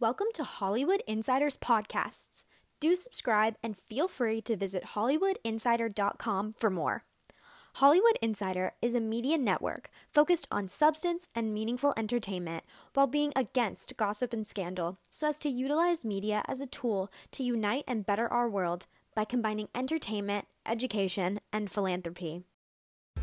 Welcome to Hollywood Insiders Podcasts. Do subscribe and feel free to visit HollywoodInsider.com for more. Hollywood Insider is a media network focused on substance and meaningful entertainment while being against gossip and scandal so as to utilize media as a tool to unite and better our world by combining entertainment, education, and philanthropy.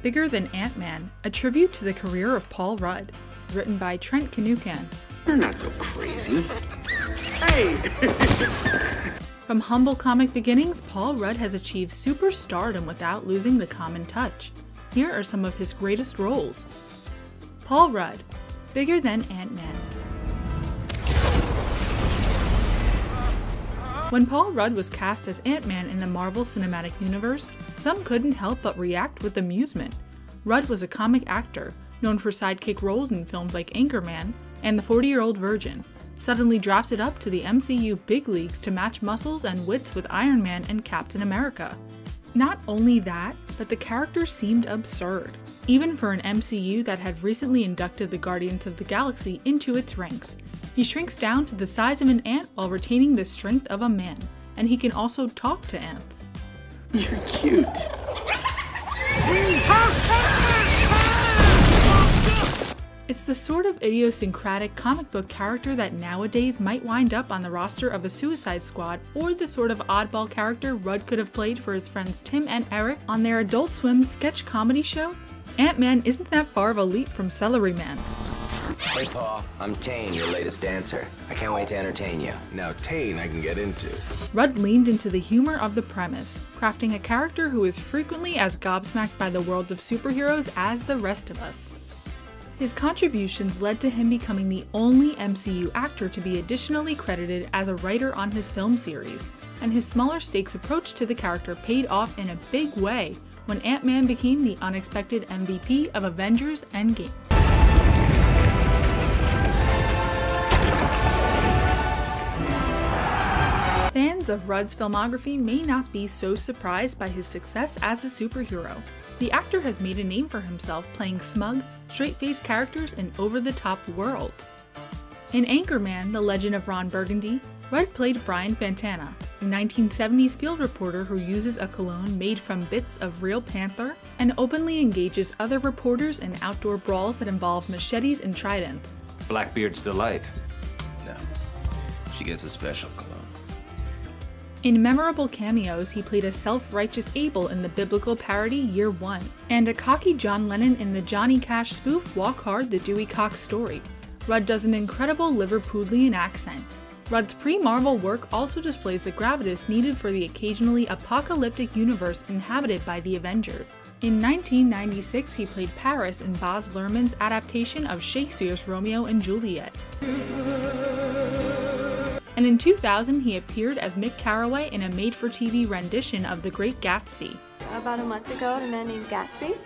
Bigger Than Ant Man, a tribute to the career of Paul Rudd, written by Trent Kanukan. You're not so crazy. Hey! From humble comic beginnings, Paul Rudd has achieved superstardom without losing the common touch. Here are some of his greatest roles Paul Rudd, Bigger Than Ant Man. When Paul Rudd was cast as Ant Man in the Marvel Cinematic Universe, some couldn't help but react with amusement. Rudd was a comic actor, known for sidekick roles in films like Anchorman and The 40 Year Old Virgin, suddenly drafted up to the MCU big leagues to match muscles and wits with Iron Man and Captain America. Not only that, but the character seemed absurd, even for an MCU that had recently inducted the Guardians of the Galaxy into its ranks. He shrinks down to the size of an ant while retaining the strength of a man, and he can also talk to ants. You're cute. It's the sort of idiosyncratic comic book character that nowadays might wind up on the roster of a Suicide Squad, or the sort of oddball character Rudd could have played for his friends Tim and Eric on their Adult Swim sketch comedy show. Ant Man isn't that far of a leap from Celery Man. Hey, Paul. I'm Tayne, your latest dancer. I can't wait to entertain you. Now, Tayne, I can get into. Rudd leaned into the humor of the premise, crafting a character who is frequently as gobsmacked by the world of superheroes as the rest of us. His contributions led to him becoming the only MCU actor to be additionally credited as a writer on his film series, and his smaller stakes approach to the character paid off in a big way when Ant Man became the unexpected MVP of Avengers Endgame. Fans of Rudd's filmography may not be so surprised by his success as a superhero. The actor has made a name for himself playing smug, straight faced characters in over the top worlds. In Anchorman, The Legend of Ron Burgundy, Rudd played Brian Fantana, a 1970s field reporter who uses a cologne made from bits of real panther and openly engages other reporters in outdoor brawls that involve machetes and tridents. Blackbeard's delight. No. She gets a special cologne. In memorable cameos, he played a self righteous Abel in the biblical parody Year One, and a cocky John Lennon in the Johnny Cash spoof Walk Hard the Dewey Cox Story. Rudd does an incredible Liverpudlian accent. Rudd's pre Marvel work also displays the gravitas needed for the occasionally apocalyptic universe inhabited by the Avengers. In 1996, he played Paris in Baz Luhrmann's adaptation of Shakespeare's Romeo and Juliet. And in 2000, he appeared as Nick Carraway in a made for TV rendition of The Great Gatsby. About a month ago, a man named Gatsby's.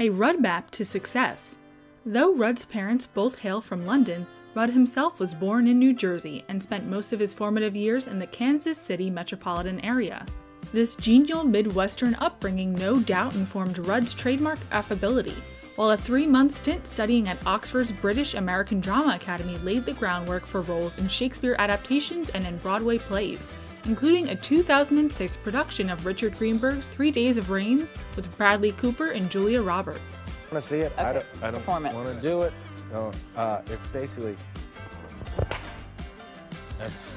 A Rudd map to success. Though Rudd's parents both hail from London, Rudd himself was born in New Jersey and spent most of his formative years in the Kansas City metropolitan area. This genial Midwestern upbringing no doubt informed Rudd's trademark affability, while a three month stint studying at Oxford's British American Drama Academy laid the groundwork for roles in Shakespeare adaptations and in Broadway plays, including a 2006 production of Richard Greenberg's Three Days of Rain with Bradley Cooper and Julia Roberts. want to see it. I don't, I don't want to do it. No, uh, it's basically. That's.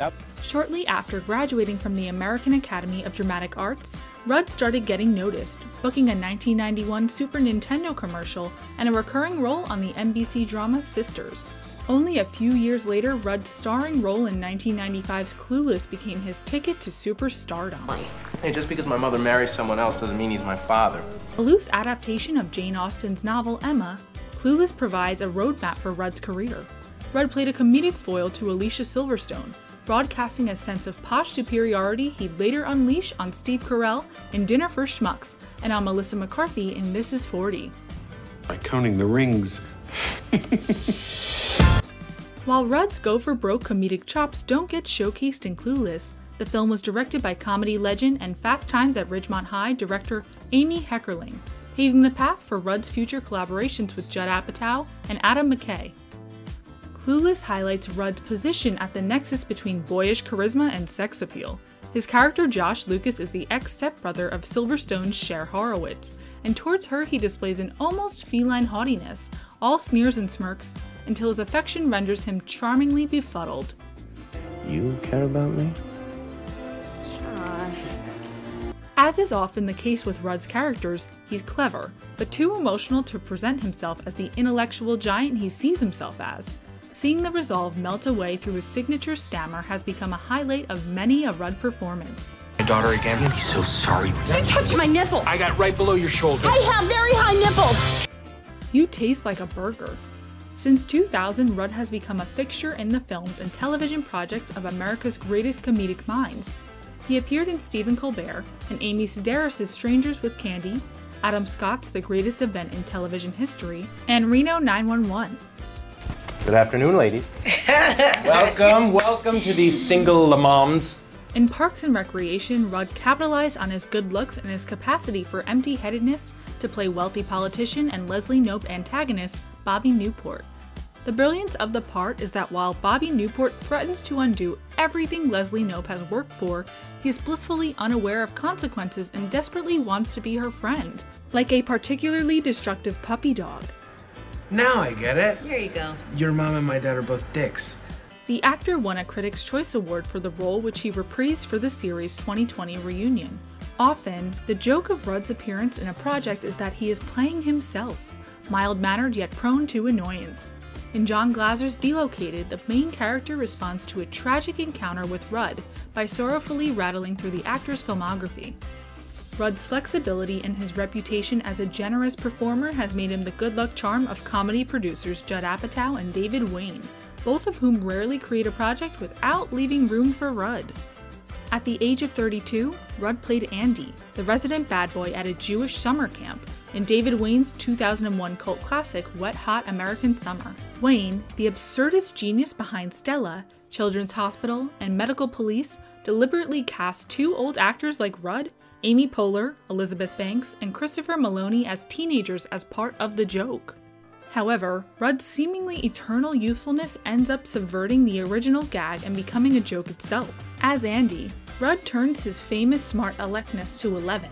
Yep. Shortly after graduating from the American Academy of Dramatic Arts, Rudd started getting noticed, booking a 1991 Super Nintendo commercial and a recurring role on the NBC drama Sisters. Only a few years later, Rudd's starring role in 1995's Clueless became his ticket to superstardom. Hey, just because my mother marries someone else doesn't mean he's my father. A loose adaptation of Jane Austen's novel Emma, Clueless provides a roadmap for Rudd's career. Rudd played a comedic foil to Alicia Silverstone, broadcasting a sense of posh superiority he'd later unleash on Steve Carell in Dinner for Schmucks and on Melissa McCarthy in This Is 40. By counting the rings. While Rudd's go for broke comedic chops don't get showcased in Clueless, the film was directed by comedy legend and Fast Times at Ridgemont High director Amy Heckerling, paving the path for Rudd's future collaborations with Judd Apatow and Adam McKay. Clueless highlights Rudd's position at the nexus between boyish charisma and sex appeal. His character Josh Lucas is the ex stepbrother of Silverstone's Cher Horowitz, and towards her he displays an almost feline haughtiness, all sneers and smirks, until his affection renders him charmingly befuddled. You care about me? Josh. As is often the case with Rudd's characters, he's clever, but too emotional to present himself as the intellectual giant he sees himself as. Seeing the resolve melt away through his signature stammer has become a highlight of many a Rudd performance. My daughter again. He's so sorry. Don't touch my nipple. I got right below your shoulder. I have very high nipples. You taste like a burger. Since 2000, Rudd has become a fixture in the films and television projects of America's greatest comedic minds. He appeared in Stephen Colbert and Amy Sedaris' Strangers with Candy, Adam Scott's The Greatest Event in Television History, and Reno 911. Good afternoon, ladies. welcome, welcome to these single moms. In Parks and Recreation, Rudd capitalized on his good looks and his capacity for empty headedness to play wealthy politician and Leslie Knope antagonist Bobby Newport. The brilliance of the part is that while Bobby Newport threatens to undo everything Leslie Knope has worked for, he is blissfully unaware of consequences and desperately wants to be her friend, like a particularly destructive puppy dog. Now I get it. Here you go. Your mom and my dad are both dicks. The actor won a Critics' Choice Award for the role, which he reprised for the series' 2020 reunion. Often, the joke of Rudd's appearance in a project is that he is playing himself, mild mannered yet prone to annoyance. In Jon Glaser's Delocated, the main character responds to a tragic encounter with Rudd by sorrowfully rattling through the actor's filmography. Rudd's flexibility and his reputation as a generous performer has made him the good luck charm of comedy producers Judd Apatow and David Wain, both of whom rarely create a project without leaving room for Rudd. At the age of 32, Rudd played Andy, the resident bad boy at a Jewish summer camp, in David Wain's 2001 cult classic Wet Hot American Summer. Wain, the absurdist genius behind Stella, Children's Hospital, and Medical Police, deliberately cast two old actors like Rudd, Amy Poehler, Elizabeth Banks, and Christopher Meloni as teenagers as part of the joke. However, Rudd's seemingly eternal youthfulness ends up subverting the original gag and becoming a joke itself. As Andy, Rudd turns his famous smart aleckness to 11.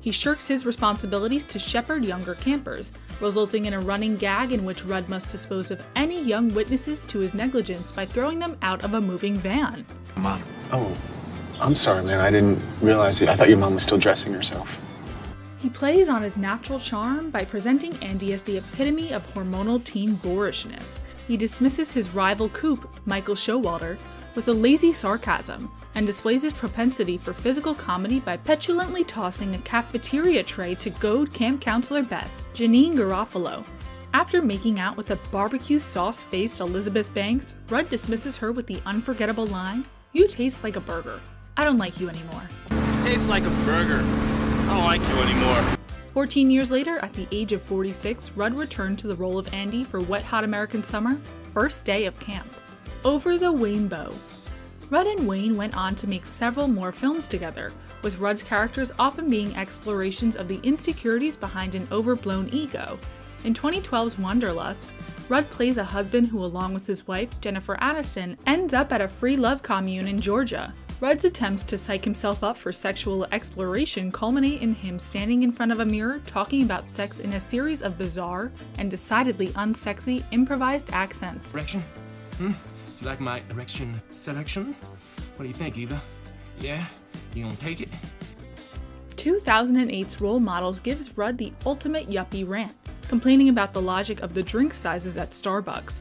He shirks his responsibilities to shepherd younger campers, resulting in a running gag in which Rudd must dispose of any young witnesses to his negligence by throwing them out of a moving van. Mom. Oh, I'm sorry, man. I didn't realize. I thought your mom was still dressing herself. He plays on his natural charm by presenting Andy as the epitome of hormonal teen boorishness. He dismisses his rival Coop, Michael Showalter, with a lazy sarcasm, and displays his propensity for physical comedy by petulantly tossing a cafeteria tray to goad camp counselor Beth, Janeane Garofalo. After making out with a barbecue sauce faced Elizabeth Banks, Rudd dismisses her with the unforgettable line, You taste like a burger. I don't like you anymore. Tastes like a burger. I don't like you anymore. 14 years later, at the age of 46, Rudd returned to the role of Andy for Wet Hot American Summer, first day of camp. Over the Rainbow. Rudd and Wain went on to make several more films together, with Rudd's characters often being explorations of the insecurities behind an overblown ego. In 2012's Wanderlust, Rudd plays a husband who, along with his wife, Jennifer Aniston, ends up at a free love commune in Georgia. Rudd's attempts to psych himself up for sexual exploration culminate in him standing in front of a mirror talking about sex in a series of bizarre and decidedly unsexy improvised accents. Erection? Hmm? You like my erection selection? What do you think, Eva? Yeah? You gonna take it? 2008's Role Models gives Rudd the ultimate yuppie rant, complaining about the logic of the drink sizes at Starbucks.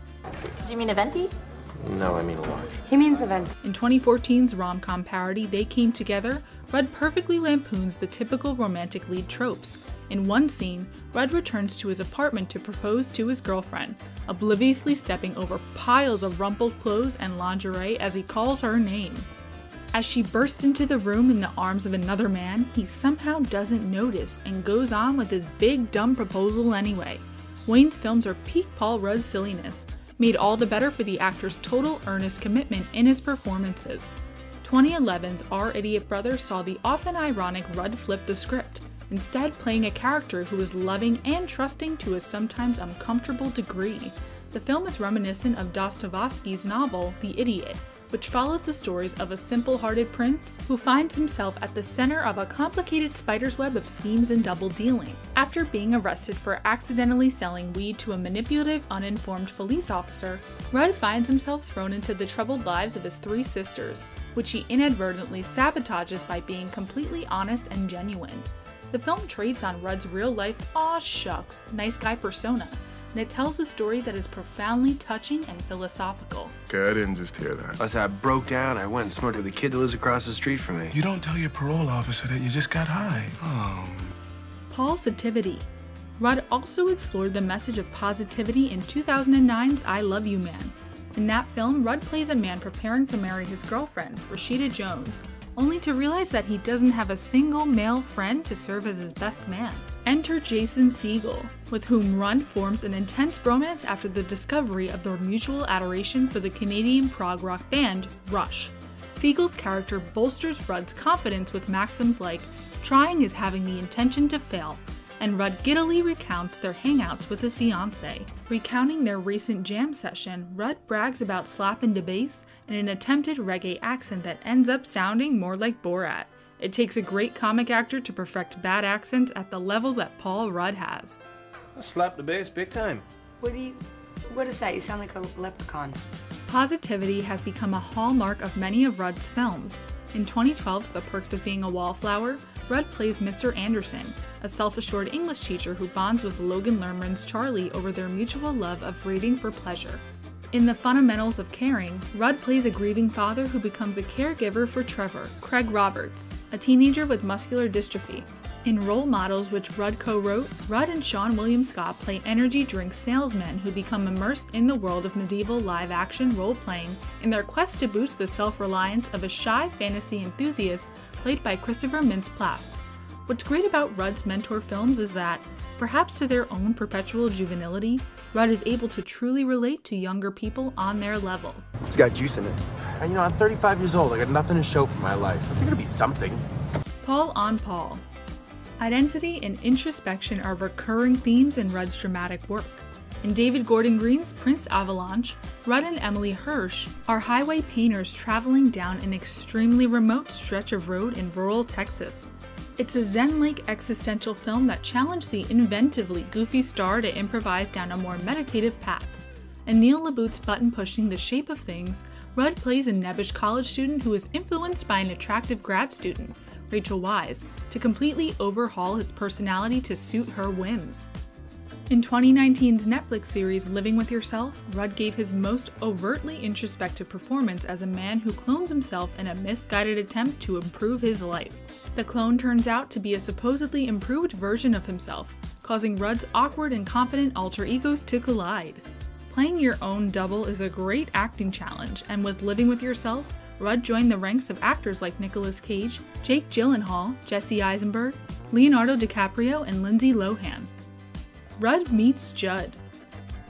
Do you mean a venti? No, I mean a lot. He means a venti. In 2014's rom com parody They Came Together, Rudd perfectly lampoons the typical romantic lead tropes. In one scene, Rudd returns to his apartment to propose to his girlfriend, obliviously stepping over piles of rumpled clothes and lingerie as he calls her name. As she bursts into the room in the arms of another man, he somehow doesn't notice and goes on with his big dumb proposal anyway. Wain's films are peak Paul Rudd silliness, made all the better for the actor's total earnest commitment in his performances. 2011's Our Idiot Brother saw the often ironic Rudd flip the script, instead playing a character who is loving and trusting to a sometimes uncomfortable degree. The film is reminiscent of Dostoevsky's novel, The Idiot, which follows the stories of a simple hearted prince who finds himself at the center of a complicated spider's web of schemes and double dealing. After being arrested for accidentally selling weed to a manipulative, uninformed police officer, Rudd finds himself thrown into the troubled lives of his three sisters, which he inadvertently sabotages by being completely honest and genuine. The film trades on Rudd's real life, aw shucks, nice guy persona and it tells a story that is profoundly touching and philosophical. Okay, I didn't just hear that. I said I broke down, I went and smoked with a kid that lives across the street from me. You don't tell your parole officer that you just got high. Oh. Positivity. Rudd also explored the message of positivity in 2009's I Love You Man. In that film, Rudd plays a man preparing to marry his girlfriend, Rashida Jones, only to realize that he doesn't have a single male friend to serve as his best man. Enter Jason Segel, with whom Rudd forms an intense bromance after the discovery of their mutual adoration for the Canadian prog rock band Rush. Segel's character bolsters Rudd's confidence with maxims like, trying is having the intention to fail, and Rudd giddily recounts their hangouts with his fiancée. Recounting their recent jam session, Rudd brags about slapping the bass in an attempted reggae accent that ends up sounding more like Borat. It takes a great comic actor to perfect bad accents at the level that Paul Rudd has. I slapped the bass big time. What do you. What is that? You sound like a leprechaun. Positivity has become a hallmark of many of Rudd's films. In 2012's The Perks of Being a Wallflower, Rudd plays Mr. Anderson, a self assured English teacher who bonds with Logan Lerman's Charlie over their mutual love of reading for pleasure. In The Fundamentals of Caring, Rudd plays a grieving father who becomes a caregiver for Trevor, Craig Roberts, a teenager with muscular dystrophy. In Role Models, which Rudd co wrote, Rudd and Seann William Scott play energy drink salesmen who become immersed in the world of medieval live action role playing in their quest to boost the self reliance of a shy fantasy enthusiast played by Christopher Mintz Plasse. What's great about Rudd's mentor films is that, perhaps to their own perpetual juvenility, Rudd is able to truly relate to younger people on their level. It's got juice in it. Uh, you know, I'm 35 years old. I got nothing to show for my life. I figured it'd be something. Paul on Paul. Identity and introspection are recurring themes in Rudd's dramatic work. In David Gordon Green's Prince Avalanche, Rudd and Emile Hirsch are highway painters traveling down an extremely remote stretch of road in rural Texas. It's a Zen like existential film that challenged the inventively goofy star to improvise down a more meditative path. In Neil LaBute's button pushing The Shape of Things, Rudd plays a nebbish college student who is influenced by an attractive grad student, Rachel Weisz, to completely overhaul his personality to suit her whims. In 2019's Netflix series Living with Yourself, Rudd gave his most overtly introspective performance as a man who clones himself in a misguided attempt to improve his life. The clone turns out to be a supposedly improved version of himself, causing Rudd's awkward and confident alter egos to collide. Playing your own double is a great acting challenge, and with Living with Yourself, Rudd joined the ranks of actors like Nicolas Cage, Jake Gyllenhaal, Jesse Eisenberg, Leonardo DiCaprio, and Lindsay Lohan. Rudd meets Judd.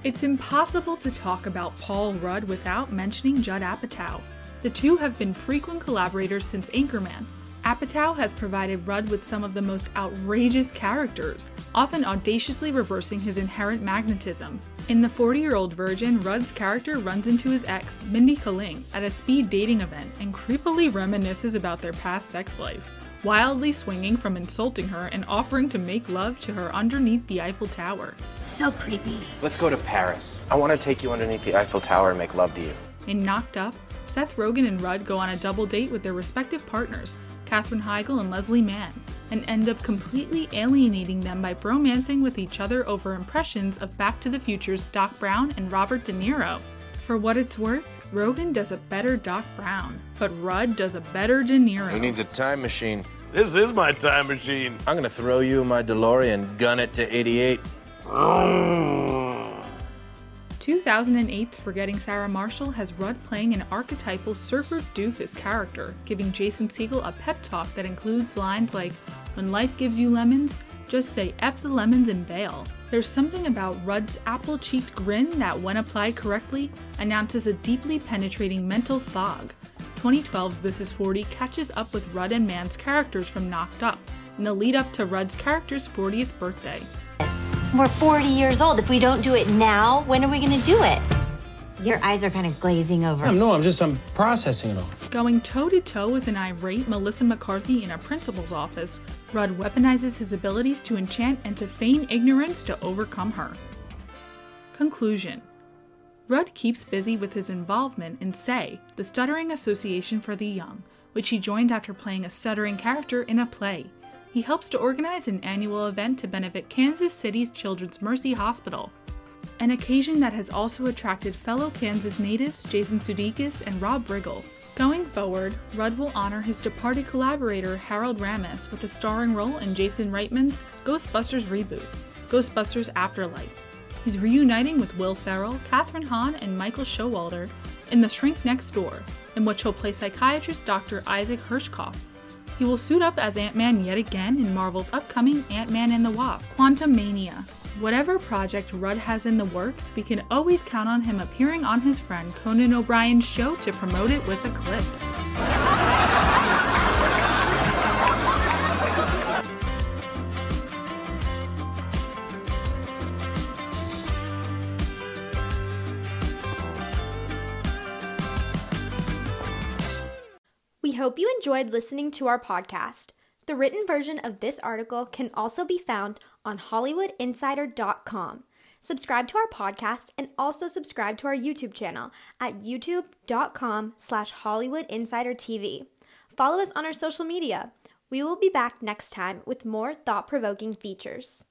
It's impossible to talk about Paul Rudd without mentioning Judd Apatow. The two have been frequent collaborators since Anchorman. Apatow has provided Rudd with some of the most outrageous characters, often audaciously reversing his inherent magnetism. In The 40 Year Old Virgin, Rudd's character runs into his ex, Mindy Kaling, at a speed dating event and creepily reminisces about their past sex life wildly swinging from insulting her and offering to make love to her underneath the Eiffel Tower. So creepy. Let's go to Paris. I want to take you underneath the Eiffel Tower and make love to you. In Knocked Up, Seth Rogen and Rudd go on a double date with their respective partners, Katherine Heigl and Leslie Mann, and end up completely alienating them by bromancing with each other over impressions of Back to the Future's Doc Brown and Robert De Niro. For what it's worth, Rogen does a better Doc Brown, but Rudd does a better De Niro. Who needs a time machine? This is my time machine. I'm gonna throw you in my DeLorean, gun it to 88. 2008's Forgetting Sarah Marshall has Rudd playing an archetypal surfer doofus character, giving Jason Segel a pep talk that includes lines like, When life gives you lemons, just say F the lemons and bail. There's something about Rudd's apple cheeked grin that, when applied correctly, announces a deeply penetrating mental fog. 2012's This Is 40 catches up with Rudd and Mann's characters from Knocked Up in the lead up to Rudd's character's 40th birthday. We're 40 years old. If we don't do it now, when are we going to do it? Your eyes are kind of glazing over. no, I'm just I'm processing it all. Going toe to toe with an irate Melissa McCarthy in a principal's office, Rudd weaponizes his abilities to enchant and to feign ignorance to overcome her. Conclusion Rudd keeps busy with his involvement in SAY, the Stuttering Association for the Young, which he joined after playing a stuttering character in a play. He helps to organize an annual event to benefit Kansas City's Children's Mercy Hospital, an occasion that has also attracted fellow Kansas natives Jason Sudeikis and Rob Riggle. Going forward, Rudd will honor his departed collaborator Harold Ramis with a starring role in Jason Reitman's Ghostbusters reboot, Ghostbusters Afterlife. He's reuniting with Will Ferrell, Kathryn Hahn, and Michael Showalter in The Shrink Next Door, in which he'll play psychiatrist Dr. Isaac Herschkopf. He will suit up as Ant Man yet again in Marvel's upcoming Ant Man and the Wasp, Quantumania. Whatever project Rudd has in the works, we can always count on him appearing on his friend Conan O'Brien's show to promote it with a clip. We hope you enjoyed listening to our podcast. The written version of this article can also be found on HollywoodInsider.com. Subscribe to our podcast and also subscribe to our YouTube channel at youtube.com slash HollywoodInsiderTV. Follow us on our social media. We will be back next time with more thought-provoking features.